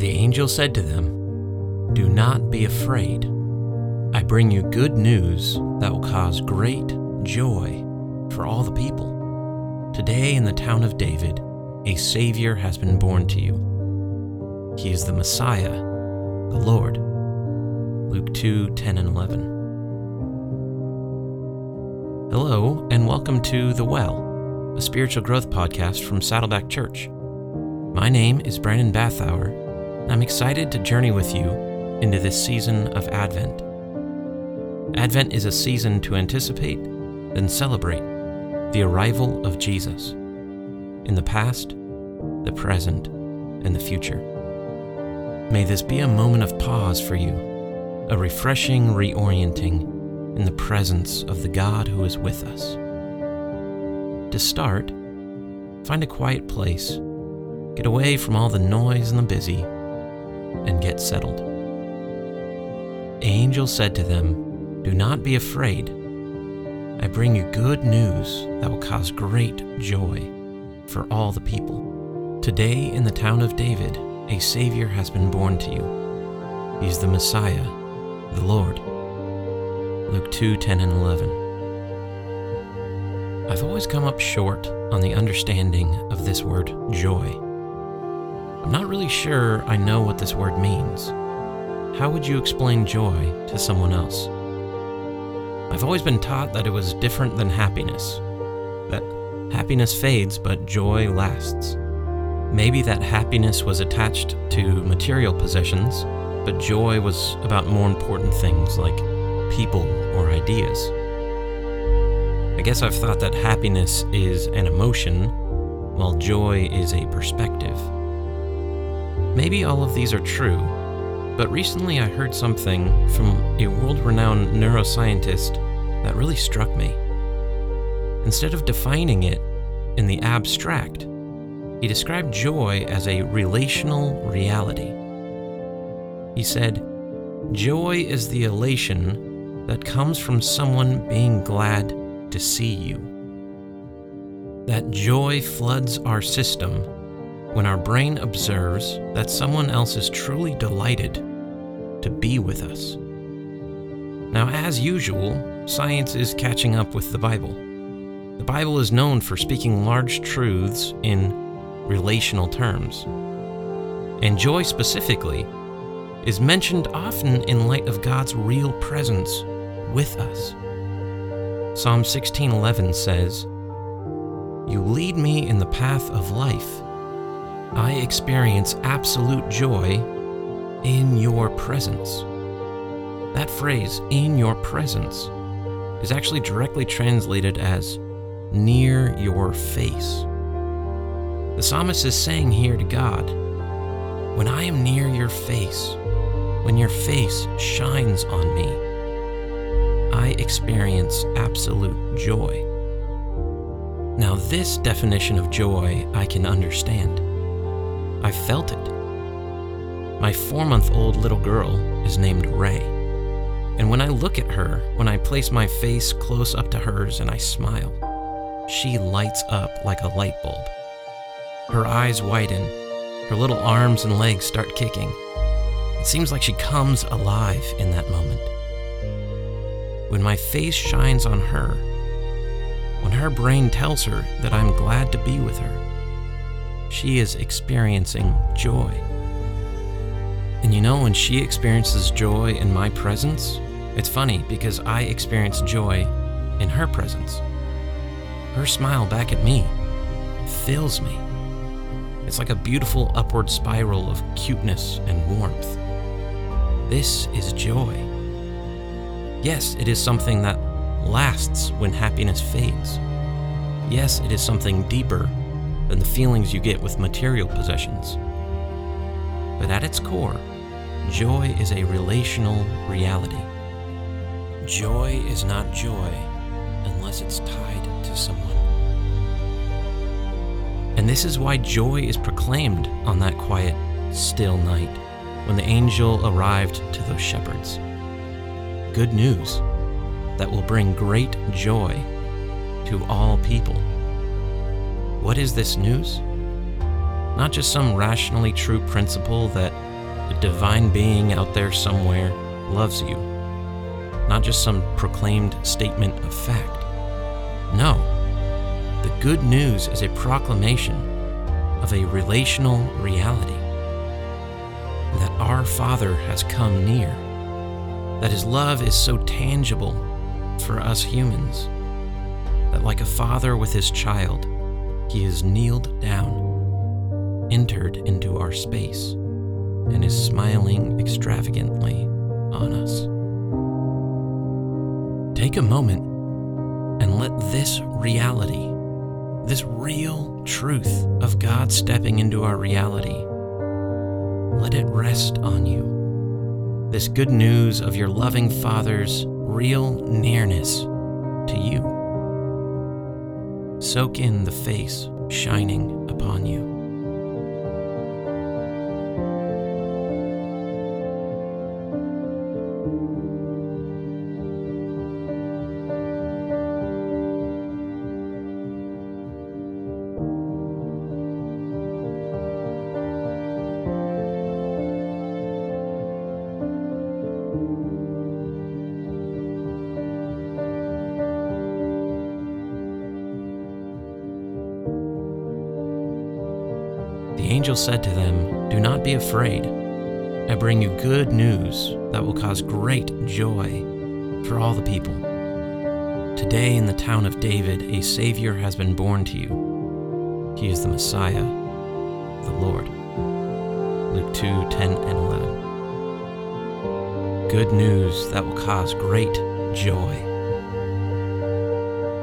The angel said to them, Do not be afraid. I bring you good news that will cause great joy for all the people. Today in the town of David, a Savior has been born to you. He is the Messiah, the Lord. Luke 2 10 and 11. Hello, and welcome to The Well, a spiritual growth podcast from Saddleback Church. My name is Brandon Bathauer, I'm excited to journey with you into this season of Advent. Advent is a season to anticipate, then celebrate the arrival of Jesus in the past, the present, and the future. May this be a moment of pause for you, a refreshing reorienting in the presence of the God who is with us. To start, find a quiet place, get away from all the noise and the busy, and get settled. Angel said to them, Do not be afraid. I bring you good news that will cause great joy for all the people. Today in the town of David, a Savior has been born to you. He is the Messiah, the Lord. Luke 2 10 and 11. I've always come up short on the understanding of this word joy. I'm not really sure I know what this word means. How would you explain joy to someone else? I've always been taught that it was different than happiness, that happiness fades but joy lasts. Maybe that happiness was attached to material possessions, but joy was about more important things like people, or ideas. I guess I've thought that happiness is an emotion, while joy is a perspective. Maybe all of these are true, but recently I heard something from a world renowned neuroscientist that really struck me. Instead of defining it in the abstract, he described joy as a relational reality. He said, Joy is the elation that comes from someone being glad to see you. That joy floods our system when our brain observes that someone else is truly delighted to be with us. Now, as usual, science is catching up with the Bible. The Bible is known for speaking large truths in relational terms. And joy specifically is mentioned often in light of God's real presence with us. Psalm 16:11 says, "You lead me in the path of life. I experience absolute joy in your presence." That phrase, in your presence, is actually directly translated as near your face. The psalmist is saying here to God, When I am near your face, when your face shines on me, I experience absolute joy. Now, this definition of joy I can understand. I felt it. My four month old little girl is named Ray. And when I look at her, when I place my face close up to hers and I smile, she lights up like a light bulb. Her eyes widen, her little arms and legs start kicking. It seems like she comes alive in that moment when my face shines on her, when her brain tells her that I'm glad to be with her, she is experiencing joy. And you know, when she experiences joy in my presence, it's funny because I experience joy in her presence. Her smile back at me fills me. It's like a beautiful upward spiral of cuteness and warmth. This is joy. Yes, it is something that lasts when happiness fades. Yes, it is something deeper than the feelings you get with material possessions. But at its core, joy is a relational reality. Joy is not joy unless it's tied to someone. And this is why joy is proclaimed on that quiet, still night when the angel arrived to those shepherds good news that will bring great joy to all people. What is this news? Not just some rationally true principle that a divine being out there somewhere loves you, not just some proclaimed statement of fact. No, the good news is a proclamation of a relational reality that our Father has come near, that His love is so tangible for us humans that, like a father with his child, He has kneeled down, entered into our space, and is smiling extravagantly on us. Take a moment and let this reality, this real truth of God stepping into our reality, let it rest on you. This good news of your loving Father's real nearness to you. Soak in the face shining upon you. Angel said to them, Do not be afraid. I bring you good news that will cause great joy for all the people. Today in the town of David, a Savior has been born to you. He is the Messiah, the Lord. Luke 2 10 and 11. Good news that will cause great joy.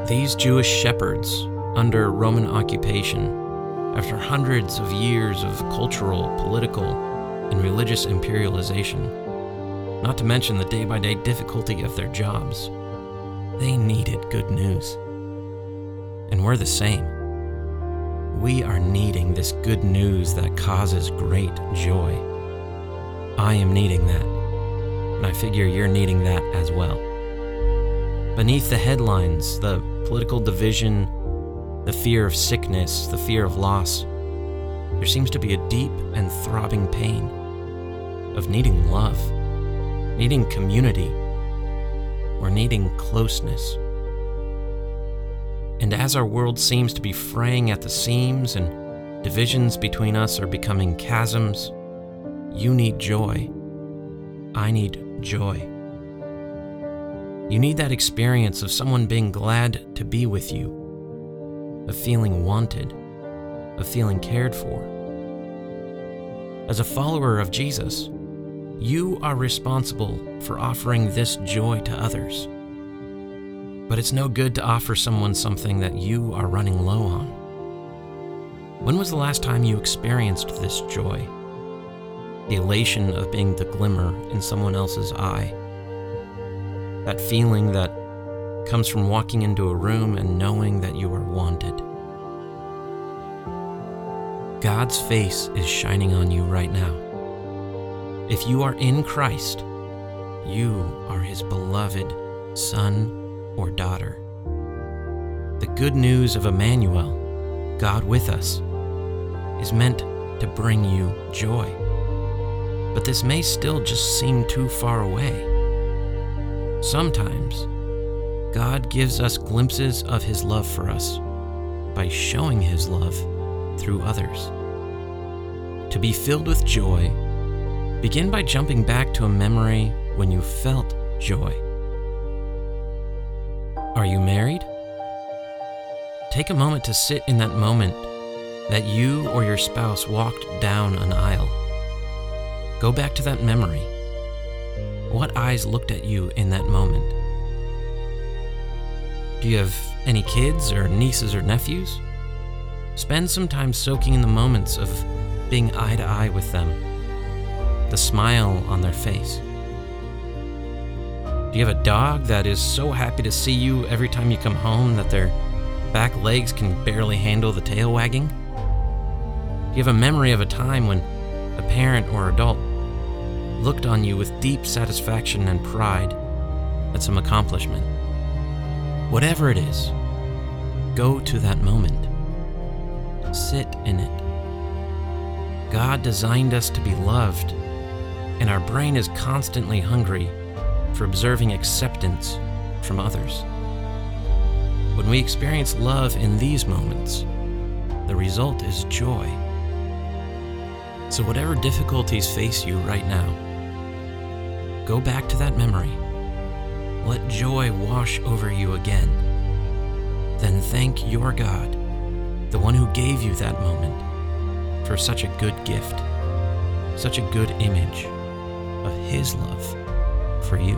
These Jewish shepherds, under Roman occupation, after hundreds of years of cultural, political, and religious imperialization, not to mention the day by day difficulty of their jobs, they needed good news. And we're the same. We are needing this good news that causes great joy. I am needing that, and I figure you're needing that as well. Beneath the headlines, the political division, the fear of sickness, the fear of loss, there seems to be a deep and throbbing pain of needing love, needing community, or needing closeness. And as our world seems to be fraying at the seams and divisions between us are becoming chasms, you need joy. I need joy. You need that experience of someone being glad to be with you of feeling wanted, of feeling cared for. As a follower of Jesus, you are responsible for offering this joy to others. But it's no good to offer someone something that you are running low on. When was the last time you experienced this joy? The elation of being the glimmer in someone else's eye. That feeling that comes from walking into a room and knowing that you are wanted. God's face is shining on you right now. If you are in Christ, you are His beloved son or daughter. The good news of Emmanuel, God with us, is meant to bring you joy. But this may still just seem too far away. Sometimes, God gives us glimpses of His love for us by showing His love through others. To be filled with joy, begin by jumping back to a memory when you felt joy. Are you married? Take a moment to sit in that moment that you or your spouse walked down an aisle. Go back to that memory. What eyes looked at you in that moment? Do you have any kids or nieces or nephews? Spend some time soaking in the moments of being eye to eye with them, the smile on their face. Do you have a dog that is so happy to see you every time you come home that their back legs can barely handle the tail wagging? Do you have a memory of a time when a parent or adult looked on you with deep satisfaction and pride at some accomplishment? Whatever it is, go to that moment. Sit in it. God designed us to be loved, and our brain is constantly hungry for observing acceptance from others. When we experience love in these moments, the result is joy. So, whatever difficulties face you right now, go back to that memory. Let joy wash over you again. Then thank your God, the one who gave you that moment, for such a good gift, such a good image of His love for you.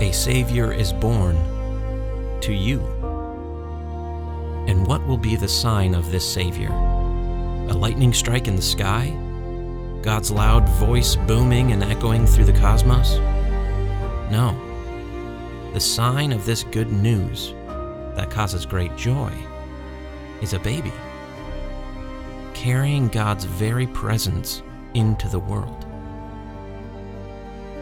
a Savior is born to you. And what will be the sign of this Savior? A lightning strike in the sky? God's loud voice booming and echoing through the cosmos? No. The sign of this good news that causes great joy is a baby, carrying God's very presence into the world.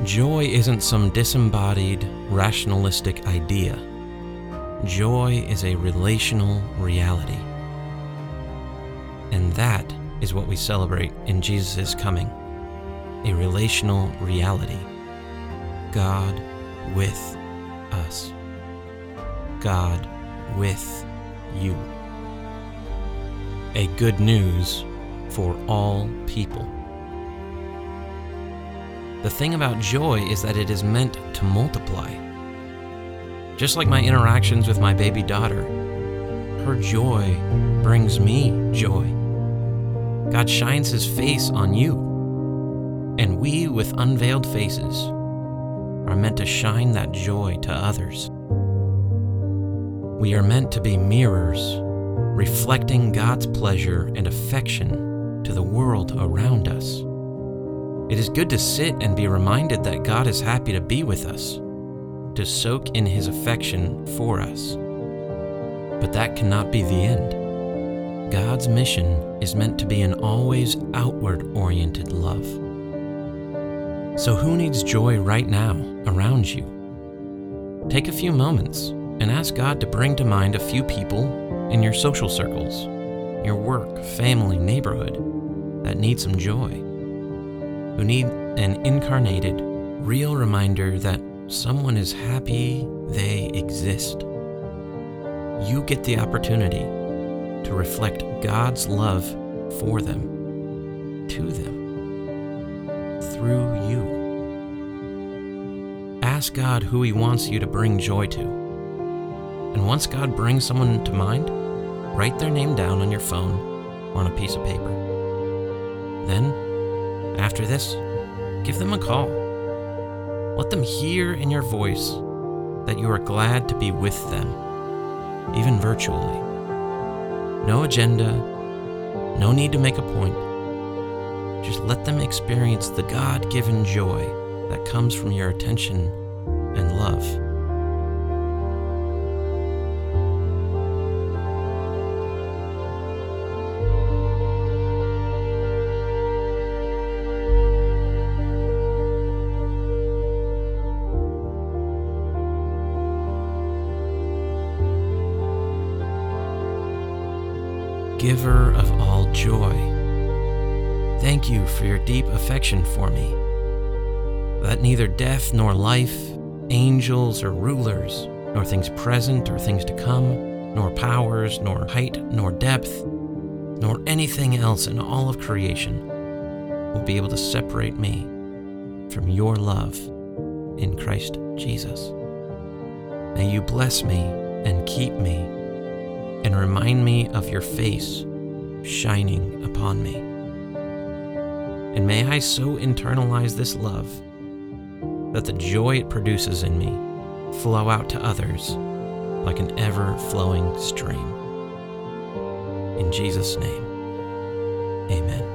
Joy isn't some disembodied, rationalistic idea. Joy is a relational reality. And that is what we celebrate in Jesus' coming a relational reality. God with us. God with you. A good news for all people. The thing about joy is that it is meant to multiply. Just like my interactions with my baby daughter, her joy brings me joy. God shines his face on you, and we, with unveiled faces, are meant to shine that joy to others. We are meant to be mirrors, reflecting God's pleasure and affection to the world around us. It is good to sit and be reminded that God is happy to be with us, to soak in his affection for us. But that cannot be the end. God's mission is meant to be an always outward oriented love. So, who needs joy right now around you? Take a few moments and ask God to bring to mind a few people in your social circles, your work, family, neighborhood that need some joy who need an incarnated, real reminder that someone is happy they exist. You get the opportunity to reflect God's love for them, to them, through you. Ask God who He wants you to bring joy to. And once God brings someone to mind, write their name down on your phone or on a piece of paper. Then after this, give them a call. Let them hear in your voice that you are glad to be with them, even virtually. No agenda, no need to make a point. Just let them experience the God given joy that comes from your attention and love. Giver of all joy. Thank you for your deep affection for me, that neither death nor life, angels or rulers, nor things present or things to come, nor powers, nor height, nor depth, nor anything else in all of creation will be able to separate me from your love in Christ Jesus. May you bless me and keep me and remind me of your face shining upon me. And may I so internalize this love that the joy it produces in me flow out to others like an ever flowing stream. In Jesus' name, amen.